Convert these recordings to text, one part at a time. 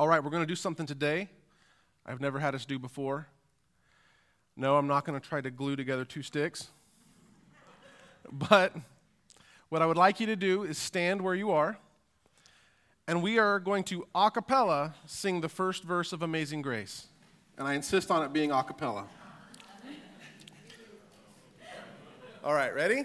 All right, we're going to do something today I've never had us do before. No, I'm not going to try to glue together two sticks. but what I would like you to do is stand where you are, and we are going to a cappella sing the first verse of Amazing Grace. And I insist on it being a cappella. All right, ready?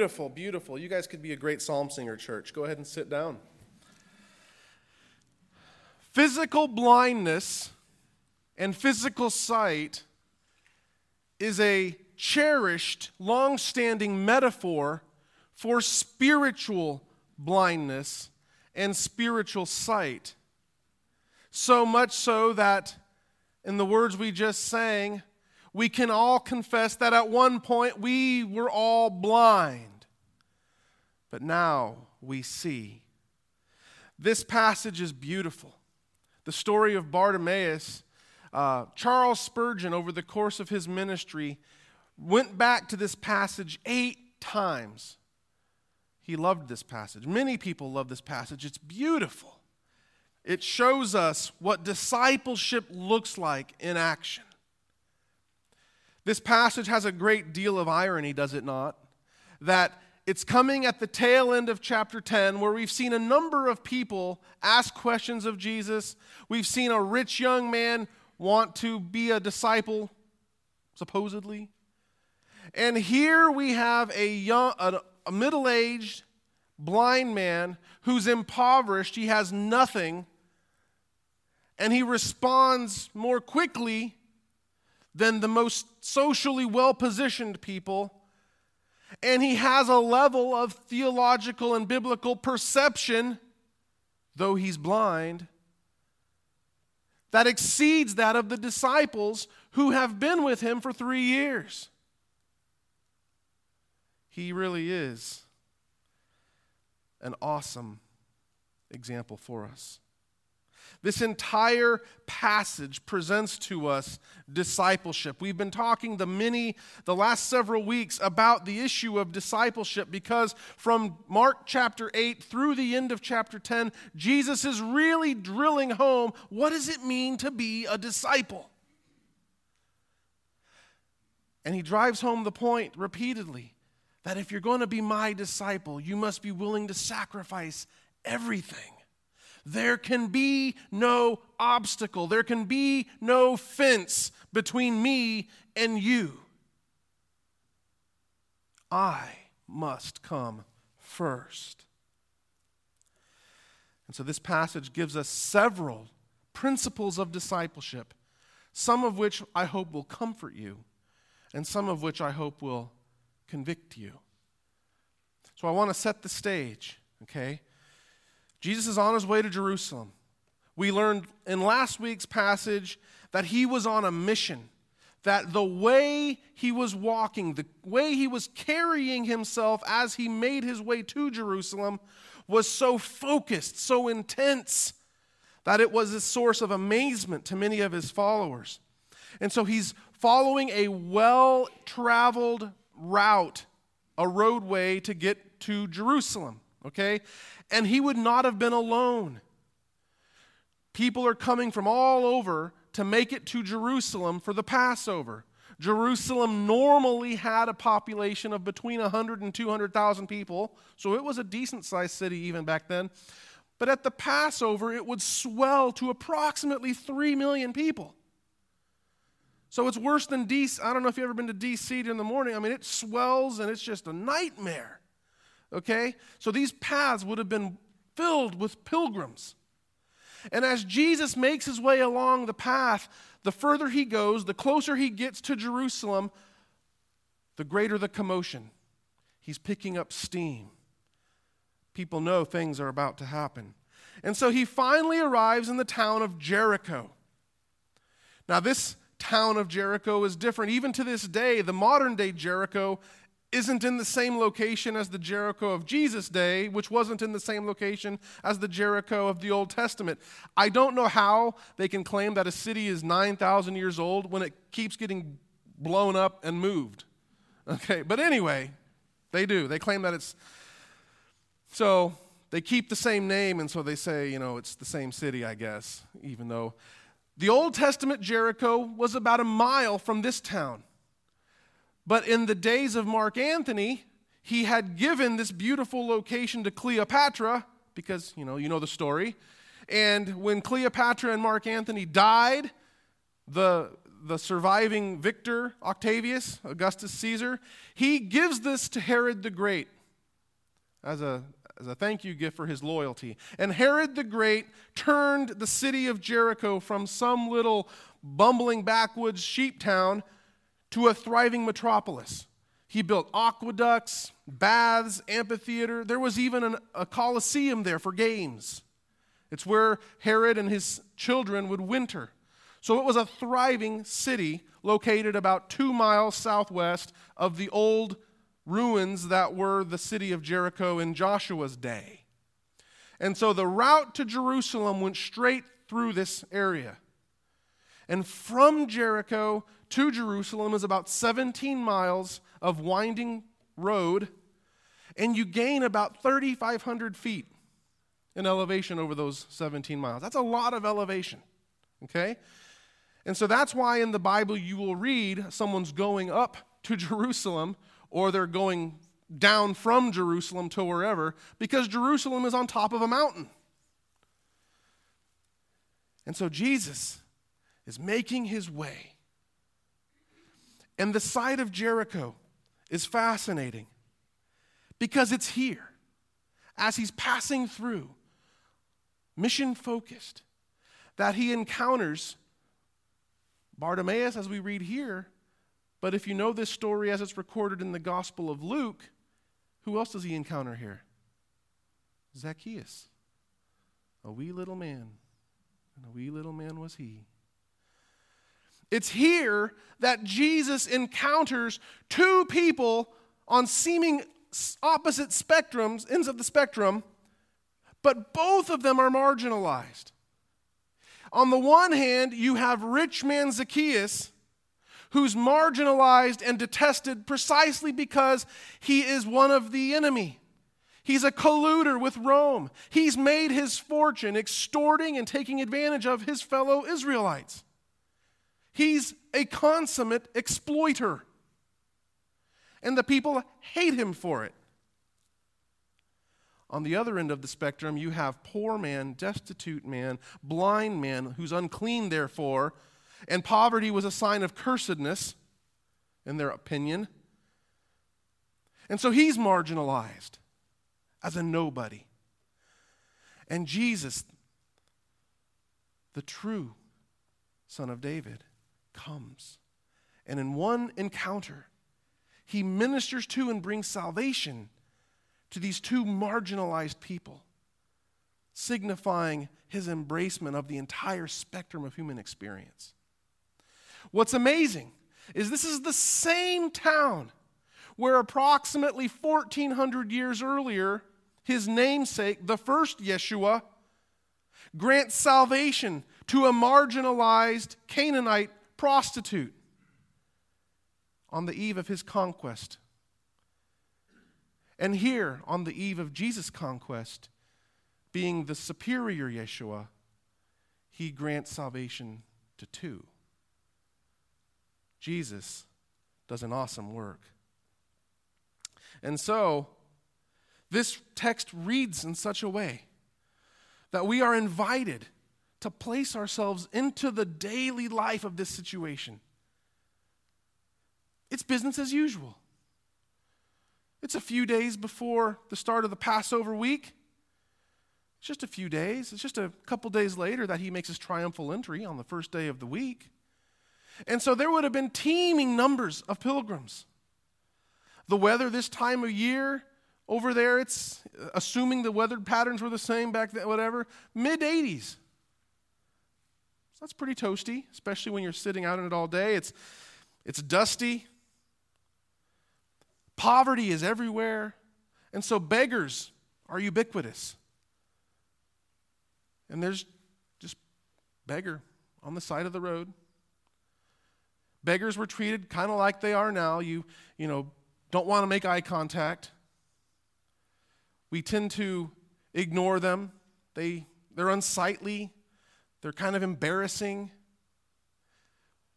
Beautiful, beautiful. You guys could be a great psalm singer, church. Go ahead and sit down. Physical blindness and physical sight is a cherished, long standing metaphor for spiritual blindness and spiritual sight. So much so that, in the words we just sang, we can all confess that at one point we were all blind, but now we see. This passage is beautiful the story of Bartimaeus, uh, Charles Spurgeon, over the course of his ministry, went back to this passage eight times. He loved this passage. Many people love this passage. It's beautiful. It shows us what discipleship looks like in action. This passage has a great deal of irony, does it not? That it's coming at the tail end of chapter 10 where we've seen a number of people ask questions of Jesus. We've seen a rich young man want to be a disciple, supposedly. And here we have a, young, a, a middle aged, blind man who's impoverished. He has nothing. And he responds more quickly than the most socially well positioned people and he has a level of theological and biblical perception, though he's blind, that exceeds that of the disciples who have been with him for three years. He really is an awesome example for us. This entire passage presents to us discipleship. We've been talking the many the last several weeks about the issue of discipleship because from Mark chapter 8 through the end of chapter 10, Jesus is really drilling home what does it mean to be a disciple? And he drives home the point repeatedly that if you're going to be my disciple, you must be willing to sacrifice everything. There can be no obstacle, there can be no fence between me and you. I must come first. And so this passage gives us several principles of discipleship, some of which I hope will comfort you, and some of which I hope will convict you. So I want to set the stage, okay? Jesus is on his way to Jerusalem. We learned in last week's passage that he was on a mission, that the way he was walking, the way he was carrying himself as he made his way to Jerusalem was so focused, so intense, that it was a source of amazement to many of his followers. And so he's following a well traveled route, a roadway to get to Jerusalem, okay? and he would not have been alone. People are coming from all over to make it to Jerusalem for the Passover. Jerusalem normally had a population of between 100 and 200,000 people, so it was a decent sized city even back then. But at the Passover, it would swell to approximately 3 million people. So it's worse than DC. I don't know if you've ever been to DC in the morning. I mean, it swells and it's just a nightmare. Okay? So these paths would have been filled with pilgrims. And as Jesus makes his way along the path, the further he goes, the closer he gets to Jerusalem, the greater the commotion. He's picking up steam. People know things are about to happen. And so he finally arrives in the town of Jericho. Now, this town of Jericho is different. Even to this day, the modern day Jericho isn't in the same location as the Jericho of Jesus' day, which wasn't in the same location as the Jericho of the Old Testament. I don't know how they can claim that a city is 9,000 years old when it keeps getting blown up and moved. Okay, but anyway, they do. They claim that it's. So they keep the same name, and so they say, you know, it's the same city, I guess, even though the Old Testament Jericho was about a mile from this town. But in the days of Mark Antony, he had given this beautiful location to Cleopatra because, you know, you know the story. And when Cleopatra and Mark Antony died, the, the surviving victor, Octavius, Augustus Caesar, he gives this to Herod the Great as a, as a thank you gift for his loyalty. And Herod the Great turned the city of Jericho from some little bumbling backwoods sheep town to a thriving metropolis. He built aqueducts, baths, amphitheater. There was even an, a coliseum there for games. It's where Herod and his children would winter. So it was a thriving city located about two miles southwest of the old ruins that were the city of Jericho in Joshua's day. And so the route to Jerusalem went straight through this area. And from Jericho to Jerusalem is about 17 miles of winding road, and you gain about 3,500 feet in elevation over those 17 miles. That's a lot of elevation, okay? And so that's why in the Bible you will read someone's going up to Jerusalem or they're going down from Jerusalem to wherever because Jerusalem is on top of a mountain. And so Jesus is making his way and the site of Jericho is fascinating because it's here as he's passing through, mission focused, that he encounters Bartimaeus, as we read here. But if you know this story as it's recorded in the Gospel of Luke, who else does he encounter here? Zacchaeus, a wee little man, and a wee little man was he. It's here that Jesus encounters two people on seeming opposite spectrums, ends of the spectrum, but both of them are marginalized. On the one hand, you have rich man Zacchaeus, who's marginalized and detested precisely because he is one of the enemy. He's a colluder with Rome. He's made his fortune extorting and taking advantage of his fellow Israelites. He's a consummate exploiter. And the people hate him for it. On the other end of the spectrum, you have poor man, destitute man, blind man, who's unclean, therefore, and poverty was a sign of cursedness, in their opinion. And so he's marginalized as a nobody. And Jesus, the true Son of David, comes. And in one encounter, he ministers to and brings salvation to these two marginalized people, signifying his embracement of the entire spectrum of human experience. What's amazing is this is the same town where approximately 1400 years earlier, his namesake, the first Yeshua, grants salvation to a marginalized Canaanite prostitute on the eve of his conquest. And here, on the eve of Jesus' conquest, being the superior Yeshua, he grants salvation to two. Jesus does an awesome work. And so, this text reads in such a way that we are invited to place ourselves into the daily life of this situation. It's business as usual. It's a few days before the start of the Passover week. It's just a few days. It's just a couple days later that he makes his triumphal entry on the first day of the week. And so there would have been teeming numbers of pilgrims. The weather this time of year over there, it's assuming the weather patterns were the same back then, whatever, mid 80s. That's pretty toasty, especially when you're sitting out in it all day. It's, it's dusty. Poverty is everywhere. And so beggars are ubiquitous. And there's just beggar on the side of the road. Beggars were treated kind of like they are now. You, you know, don't want to make eye contact. We tend to ignore them. They, they're unsightly. They're kind of embarrassing.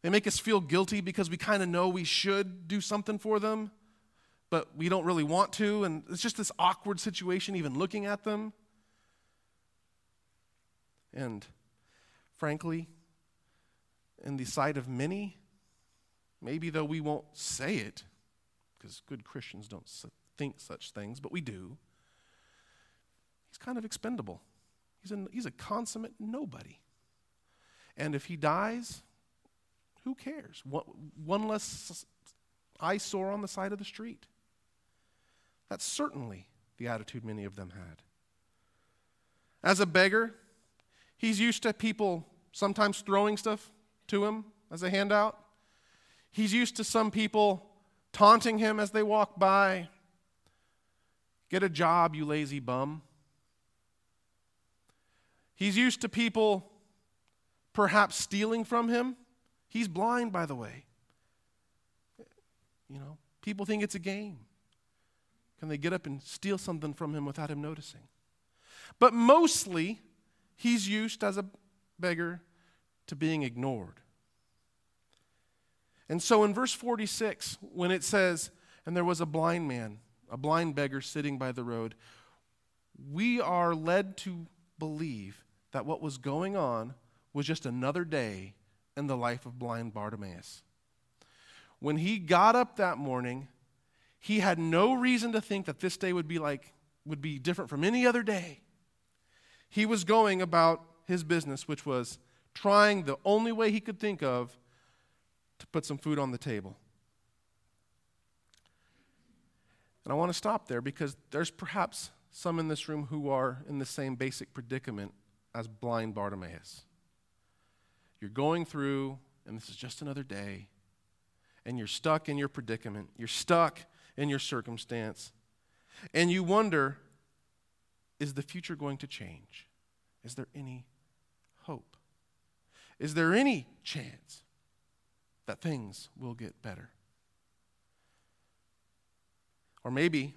They make us feel guilty because we kind of know we should do something for them, but we don't really want to. And it's just this awkward situation, even looking at them. And frankly, in the sight of many, maybe though we won't say it, because good Christians don't think such things, but we do, he's kind of expendable. He's a, he's a consummate nobody. And if he dies, who cares? One, one less eyesore on the side of the street. That's certainly the attitude many of them had. As a beggar, He's used to people sometimes throwing stuff to him as a handout. He's used to some people taunting him as they walk by. Get a job, you lazy bum. He's used to people perhaps stealing from him. He's blind, by the way. You know, people think it's a game. Can they get up and steal something from him without him noticing? But mostly, he's used as a beggar to being ignored. And so in verse 46, when it says, And there was a blind man, a blind beggar sitting by the road, we are led to believe that what was going on was just another day in the life of blind Bartimaeus. When he got up that morning, he had no reason to think that this day would be like would be different from any other day he was going about his business, which was trying the only way he could think of to put some food on the table. And I want to stop there because there's perhaps some in this room who are in the same basic predicament as blind Bartimaeus. You're going through, and this is just another day, and you're stuck in your predicament. You're stuck in your circumstance. And you wonder is the future going to change? Is there any hope? Is there any chance that things will get better? Or maybe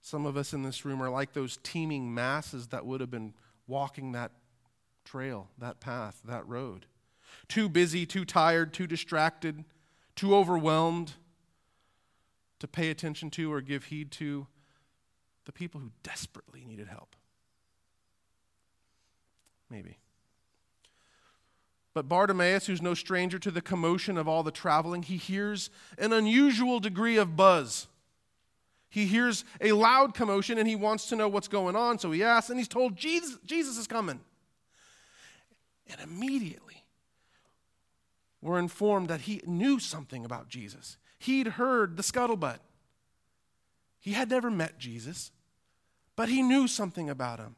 some of us in this room are like those teeming masses that would have been walking that trail, that path, that road. Too busy, too tired, too distracted, too overwhelmed to pay attention to or give heed to the people who desperately needed help. Maybe. But Bartimaeus, who's no stranger to the commotion of all the traveling, he hears an unusual degree of buzz. He hears a loud commotion and he wants to know what's going on, so he asks, and he's told, Jesus, Jesus is coming. And immediately, we're informed that he knew something about Jesus. He'd heard the scuttlebutt. He had never met Jesus, but he knew something about him.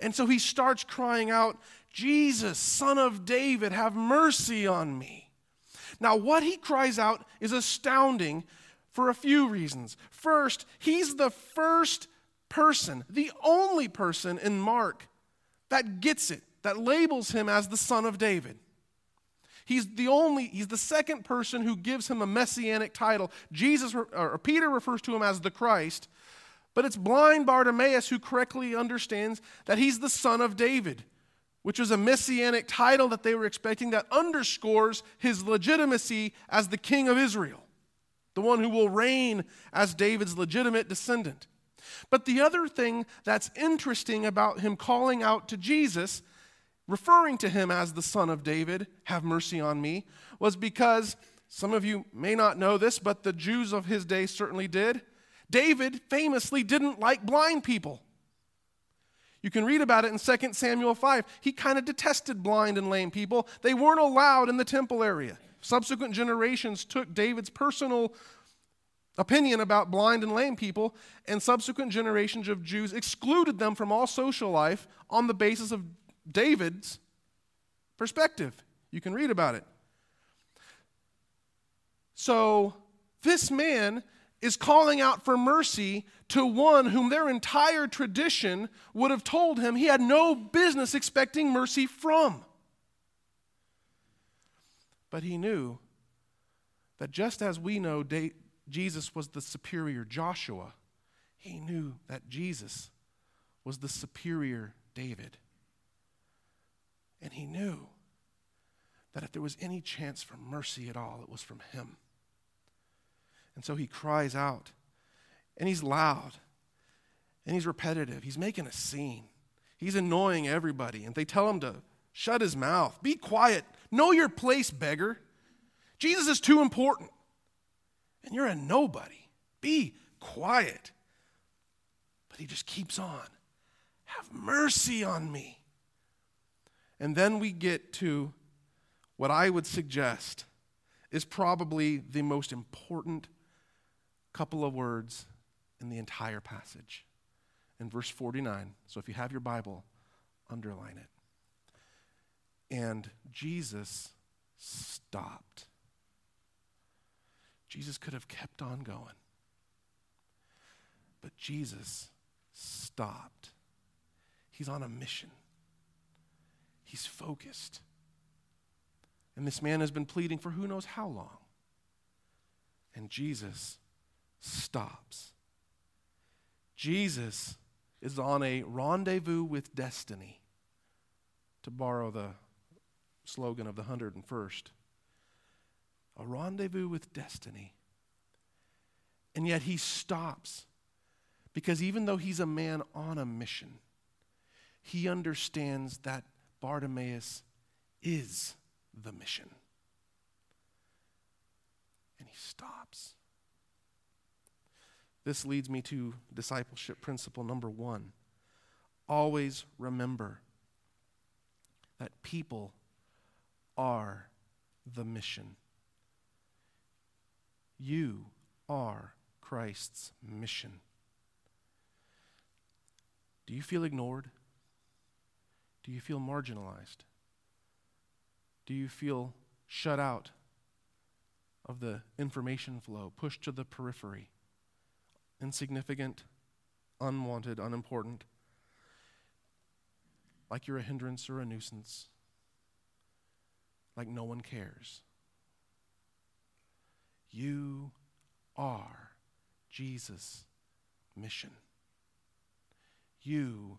And so he starts crying out, Jesus, son of David, have mercy on me. Now, what he cries out is astounding for a few reasons. First, he's the first person, the only person in Mark that gets it, that labels him as the son of David. He's the only, he's the second person who gives him a messianic title. Jesus, or Peter refers to him as the Christ, but it's blind Bartimaeus who correctly understands that he's the son of David, which was a messianic title that they were expecting that underscores his legitimacy as the king of Israel, the one who will reign as David's legitimate descendant. But the other thing that's interesting about him calling out to Jesus referring to him as the son of David, have mercy on me, was because some of you may not know this, but the Jews of his day certainly did. David famously didn't like blind people. You can read about it in 2 Samuel 5. He kind of detested blind and lame people. They weren't allowed in the temple area. Subsequent generations took David's personal opinion about blind and lame people, and subsequent generations of Jews excluded them from all social life on the basis of David's perspective. You can read about it. So, this man is calling out for mercy to one whom their entire tradition would have told him he had no business expecting mercy from. But he knew that just as we know Jesus was the superior Joshua, he knew that Jesus was the superior David. And he knew that if there was any chance for mercy at all, it was from him. And so he cries out, and he's loud, and he's repetitive. He's making a scene. He's annoying everybody, and they tell him to shut his mouth, be quiet, know your place, beggar. Jesus is too important and you're a nobody. Be quiet. But he just keeps on. Have mercy on me. And then we get to what I would suggest is probably the most important couple of words in the entire passage. In verse 49. So if you have your Bible, underline it. And Jesus stopped. Jesus could have kept on going. But Jesus stopped. He's on a mission, he's focused. And this man has been pleading for who knows how long. And Jesus stops. Jesus is on a rendezvous with destiny, to borrow the slogan of the 101st a rendezvous with destiny. And yet he stops because even though he's a man on a mission, he understands that Bartimaeus is the mission. And he stops. This leads me to discipleship principle number one. Always remember that people are the mission. You are Christ's mission. Do you feel ignored? Do you feel marginalized? Do you feel shut out of the information flow, pushed to the periphery? Insignificant, unwanted, unimportant, like you're a hindrance or a nuisance, like no one cares. You are Jesus' mission. You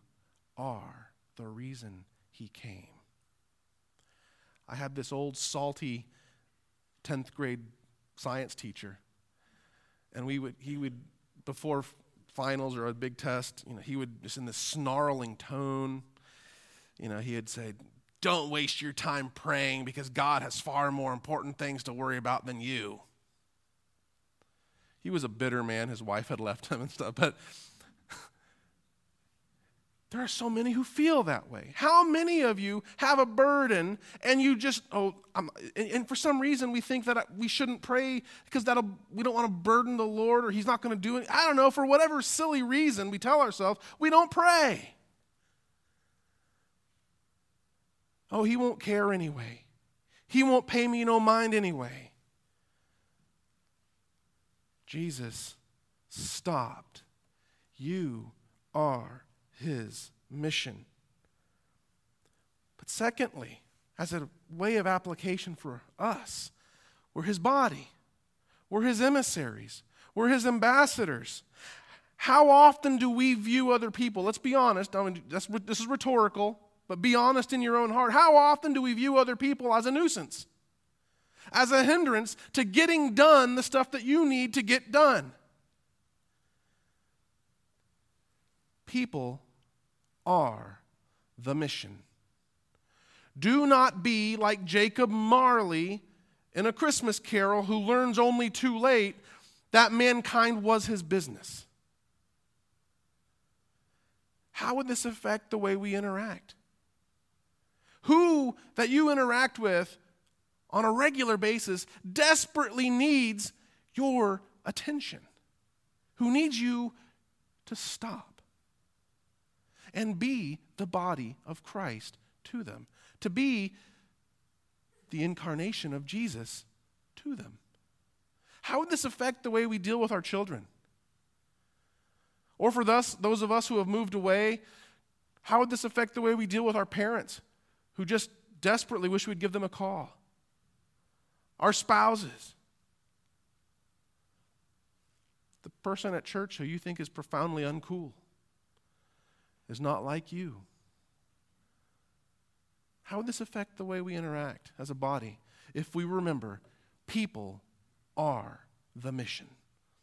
are the reason he came. I had this old salty 10th grade science teacher, and we would, he would, before finals or a big test, you know, he would just in this snarling tone, you know, he would say, Don't waste your time praying because God has far more important things to worry about than you he was a bitter man. His wife had left him and stuff. But there are so many who feel that way. How many of you have a burden and you just, oh, I'm, and for some reason we think that we shouldn't pray because that'll, we don't want to burden the Lord or He's not going to do it. I don't know, for whatever silly reason we tell ourselves we don't pray. Oh, He won't care anyway. He won't pay me no mind anyway. Jesus stopped. You are his mission. But secondly, as a way of application for us, we're his body, we're his emissaries, we're his ambassadors. How often do we view other people? Let's be honest. I mean, this is rhetorical, but be honest in your own heart. How often do we view other people as a nuisance? as a hindrance to getting done the stuff that you need to get done. People are the mission. Do not be like Jacob Marley in A Christmas Carol who learns only too late that mankind was his business. How would this affect the way we interact? Who that you interact with on a regular basis desperately needs your attention, who needs you to stop and be the body of Christ to them, to be the incarnation of Jesus to them. How would this affect the way we deal with our children? Or for thus, those of us who have moved away, how would this affect the way we deal with our parents who just desperately wish we'd give them a call? Our spouses. The person at church who you think is profoundly uncool is not like you. How would this affect the way we interact as a body if we remember people are the mission?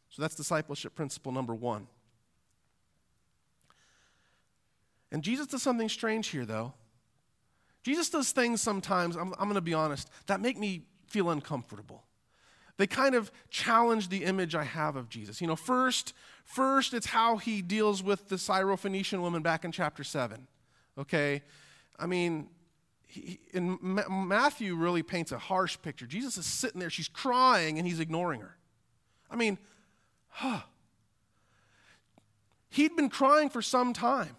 So that's discipleship principle number one. And Jesus does something strange here, though. Jesus does things sometimes, I'm, I'm going to be honest, that make me feel uncomfortable. They kind of challenge the image I have of Jesus. You know, first, first it's how he deals with the Syrophoenician woman back in chapter 7. Okay? I mean, he, Matthew really paints a harsh picture. Jesus is sitting there, she's crying, and he's ignoring her. I mean, huh. He'd been crying for some time.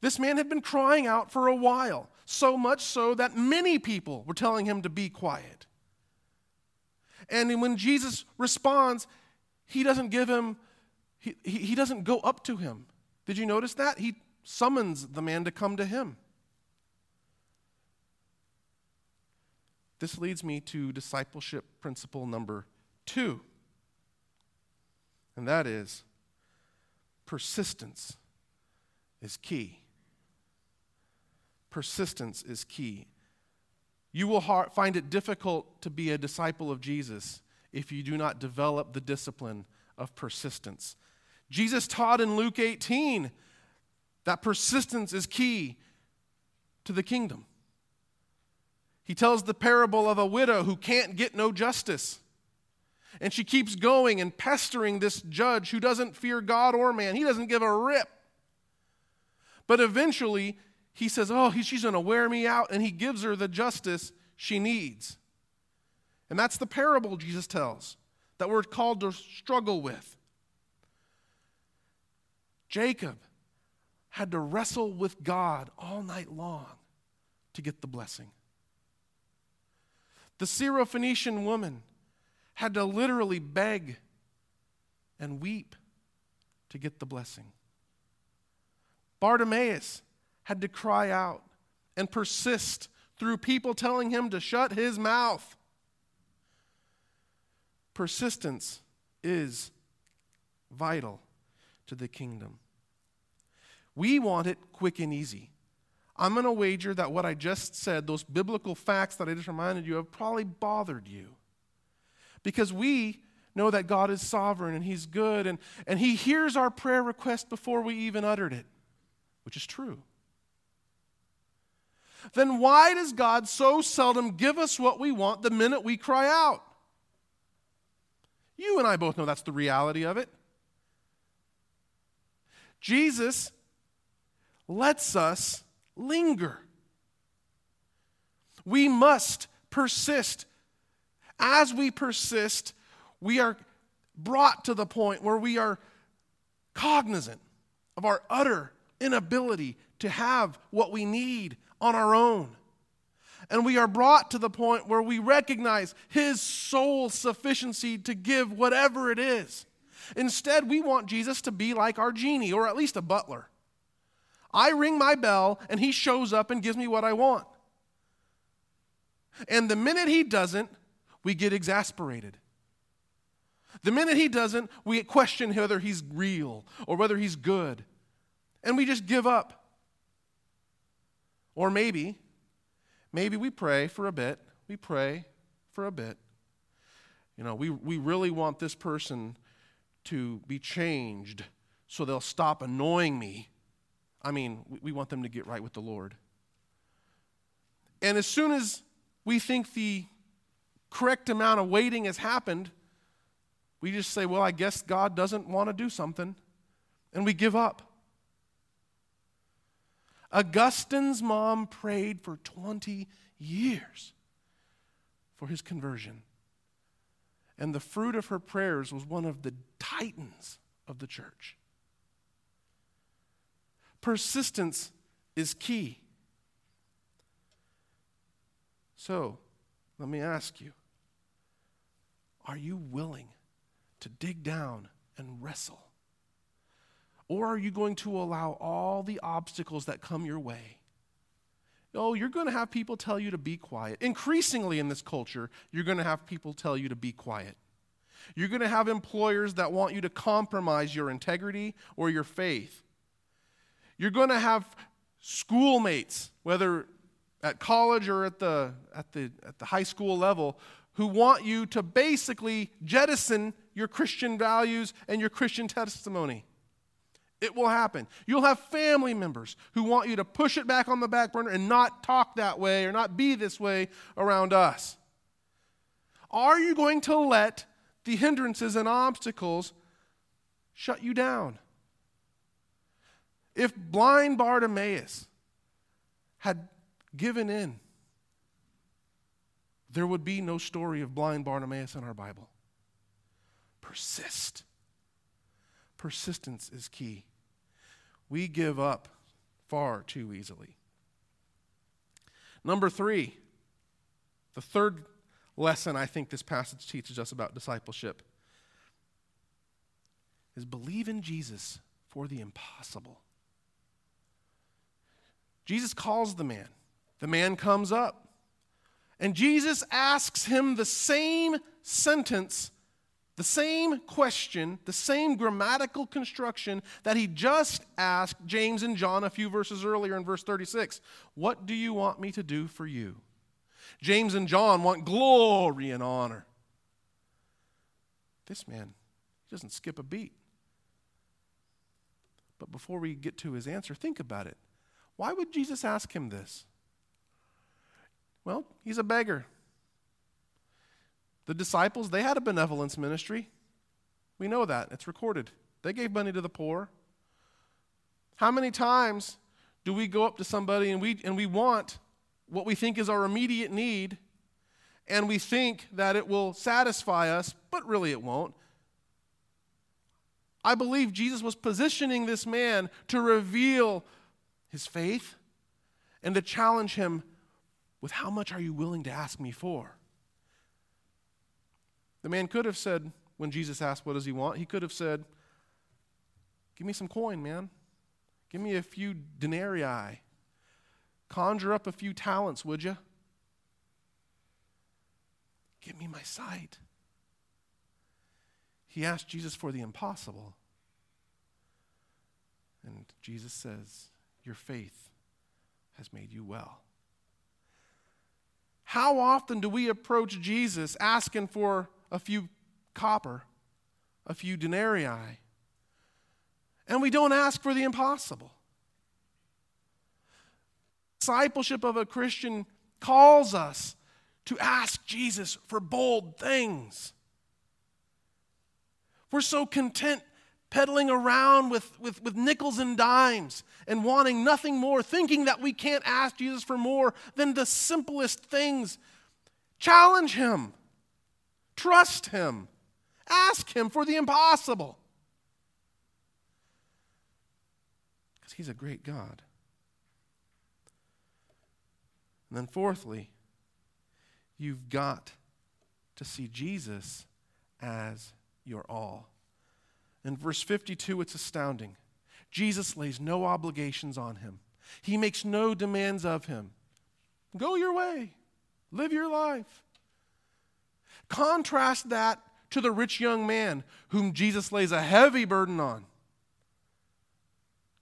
This man had been crying out for a while, so much so that many people were telling him to be quiet. And when Jesus responds, he doesn't give him, he, he, he doesn't go up to him. Did you notice that? He summons the man to come to him. This leads me to discipleship principle number two, and that is persistence is key persistence is key. You will find it difficult to be a disciple of Jesus if you do not develop the discipline of persistence. Jesus taught in Luke 18 that persistence is key to the kingdom. He tells the parable of a widow who can't get no justice. And she keeps going and pestering this judge who doesn't fear God or man. He doesn't give a rip. But eventually, he says, Oh, she's going to wear me out, and he gives her the justice she needs. And that's the parable Jesus tells that we're called to struggle with. Jacob had to wrestle with God all night long to get the blessing. The Syrophoenician woman had to literally beg and weep to get the blessing. Bartimaeus had to cry out and persist through people telling him to shut his mouth. Persistence is vital to the kingdom. We want it quick and easy. I'm going to wager that what I just said, those biblical facts that I just reminded you of, probably bothered you. Because we know that God is sovereign and He's good and, and He hears our prayer request before we even uttered it, which is true then why does God so seldom give us what we want the minute we cry out? You and I both know that's the reality of it. Jesus lets us linger. We must persist. As we persist, we are brought to the point where we are cognizant of our utter inability to have what we need on our own. And we are brought to the point where we recognize His sole sufficiency to give whatever it is. Instead, we want Jesus to be like our genie, or at least a butler. I ring my bell, and He shows up and gives me what I want. And the minute He doesn't, we get exasperated. The minute He doesn't, we question whether He's real or whether He's good. And we just give up. Or maybe, maybe we pray for a bit. We pray for a bit. You know, we, we really want this person to be changed so they'll stop annoying me. I mean, we, we want them to get right with the Lord. And as soon as we think the correct amount of waiting has happened, we just say, well, I guess God doesn't want to do something. And we give up. Augustine's mom prayed for 20 years for his conversion. And the fruit of her prayers was one of the titans of the church. Persistence is key. So, let me ask you are you willing to dig down and wrestle? Or are you going to allow all the obstacles that come your way? Oh, you're going to have people tell you to be quiet. Increasingly in this culture, you're going to have people tell you to be quiet. You're going to have employers that want you to compromise your integrity or your faith. You're going to have schoolmates, whether at college or at the, at, the, at the high school level, who want you to basically jettison your Christian values and your Christian testimony. It will happen. You'll have family members who want you to push it back on the back burner and not talk that way or not be this way around us. Are you going to let the hindrances and obstacles shut you down? If blind Bartimaeus had given in, there would be no story of blind Bartimaeus in our Bible. Persist. Persistence is key. We give up far too easily. Number three, the third lesson I think this passage teaches us about discipleship is believe in Jesus for the impossible. Jesus calls the man. The man comes up. And Jesus asks him the same sentence the same question, the same grammatical construction that he just asked James and John a few verses earlier in verse 36. What do you want me to do for you? James and John want glory and honor. This man he doesn't skip a beat. But before we get to his answer, think about it. Why would Jesus ask him this? Well, he's a beggar. The disciples, they had a benevolence ministry. We know that. It's recorded. They gave money to the poor. How many times do we go up to somebody and we, and we want what we think is our immediate need, and we think that it will satisfy us, but really it won't? I believe Jesus was positioning this man to reveal his faith and to challenge him with how much are you willing to ask me for? The man could have said, when Jesus asked, What does he want? He could have said, Give me some coin, man. Give me a few denarii. Conjure up a few talents, would you? Give me my sight. He asked Jesus for the impossible. And Jesus says, Your faith has made you well. How often do we approach Jesus asking for a few copper, a few denarii. And we don't ask for the impossible. Discipleship of a Christian calls us to ask Jesus for bold things. We're so content peddling around with, with, with nickels and dimes and wanting nothing more, thinking that we can't ask Jesus for more than the simplest things. Challenge him. Trust Him. Ask Him for the impossible. Because He's a great God. And then, fourthly, you've got to see Jesus as your all. In verse 52, it's astounding. Jesus lays no obligations on him, he makes no demands of him. Go your way, live your life. Contrast that to the rich young man whom Jesus lays a heavy burden on.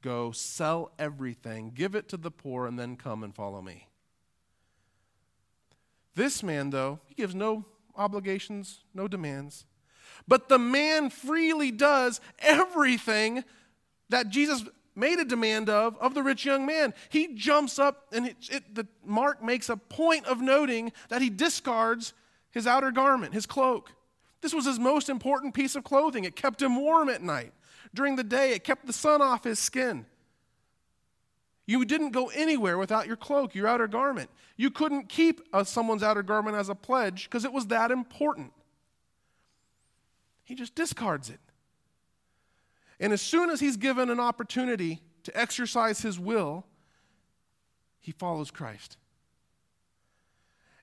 Go sell everything, give it to the poor, and then come and follow me. This man, though, he gives no obligations, no demands. But the man freely does everything that Jesus made a demand of of the rich young man. He jumps up, and it, it, the Mark makes a point of noting that he discards his outer garment, his cloak. This was his most important piece of clothing. It kept him warm at night. During the day, it kept the sun off his skin. You didn't go anywhere without your cloak, your outer garment. You couldn't keep someone's outer garment as a pledge because it was that important. he just discards it. And as soon as he's given an opportunity to exercise his will, he follows Christ.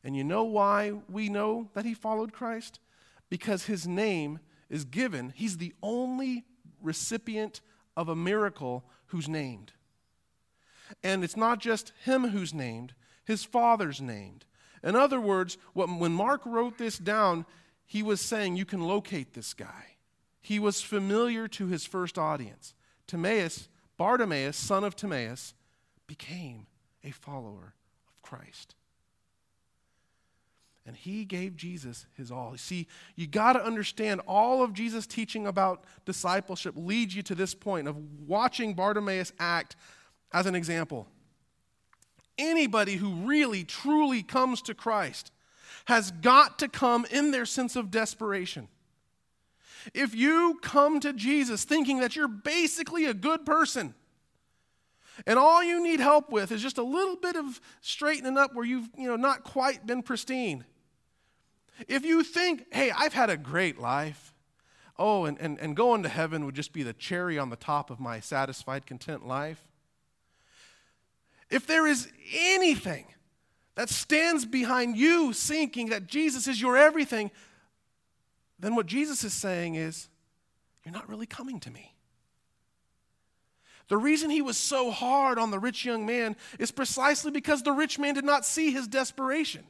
And you know why we know that he followed Christ? Because his name is given. He's the only recipient of a miracle who's named. And it's not just him who's named, his father's named. In other words, when Mark wrote this down, he was saying you can locate this guy. He was familiar to his first audience. Timaeus, Bartimaeus, son of Timaeus, became a follower of Christ. And he gave Jesus his all. See, you got to understand all of Jesus' teaching about discipleship leads you to this point of watching Bartimaeus act as an example. Anybody who really, truly comes to Christ has got to come in their sense of desperation. If you come to Jesus thinking that you're basically a good person, and all you need help with is just a little bit of straightening up where you've you know not quite been pristine. If you think, hey, I've had a great life, oh, and, and, and going to heaven would just be the cherry on the top of my satisfied, content life. If there is anything that stands behind you thinking that Jesus is your everything, then what Jesus is saying is, You're not really coming to me. The reason he was so hard on the rich young man is precisely because the rich man did not see his desperation.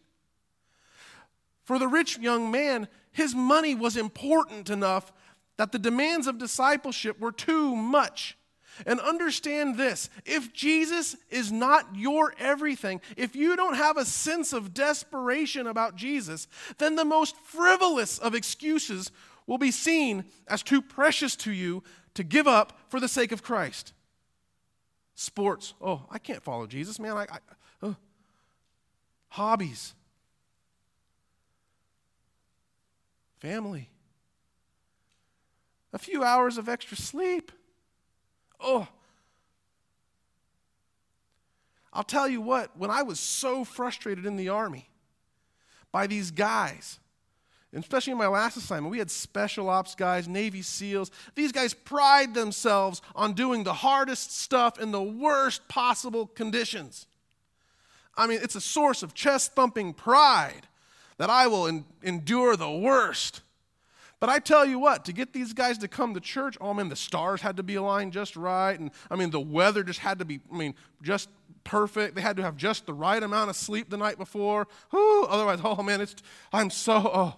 For the rich young man, his money was important enough that the demands of discipleship were too much. And understand this if Jesus is not your everything, if you don't have a sense of desperation about Jesus, then the most frivolous of excuses will be seen as too precious to you to give up for the sake of Christ. Sports. Oh, I can't follow Jesus, man. I, I uh. Hobbies. Family. A few hours of extra sleep. Oh. I'll tell you what, when I was so frustrated in the Army by these guys, especially in my last assignment, we had special ops guys, Navy SEALs. These guys pride themselves on doing the hardest stuff in the worst possible conditions. I mean, it's a source of chest thumping pride that I will en- endure the worst. But I tell you what, to get these guys to come to church, oh man, the stars had to be aligned just right. And I mean, the weather just had to be, I mean, just perfect. They had to have just the right amount of sleep the night before. Whew, otherwise, oh man, it's, I'm so, oh.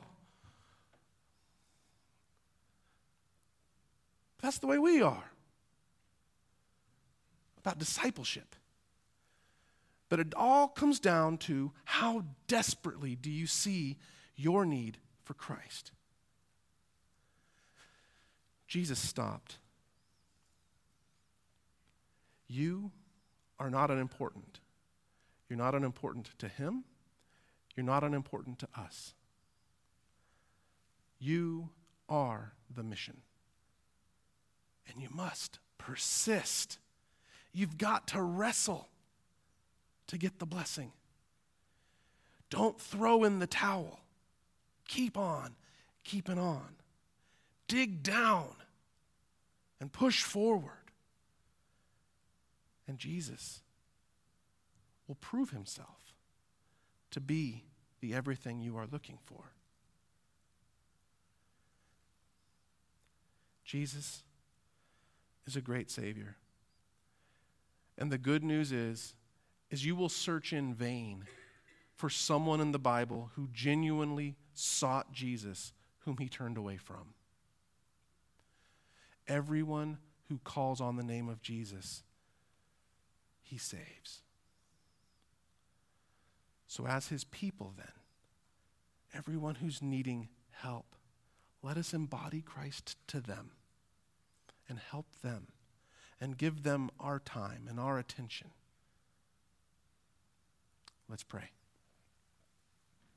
That's the way we are about discipleship. But it all comes down to how desperately do you see your need for Christ? Jesus stopped. You are not unimportant. You're not unimportant to him. You're not unimportant to us. You are the mission. And you must persist. You've got to wrestle to get the blessing. Don't throw in the towel. Keep on keeping on dig down and push forward. And Jesus will prove himself to be the everything you are looking for. Jesus is a great savior. And the good news is is you will search in vain for someone in the Bible who genuinely sought Jesus whom he turned away from everyone who calls on the name of Jesus, he saves. So, as his people, then, everyone who's needing help, let us embody Christ to them and help them and give them our time and our attention. Let's pray.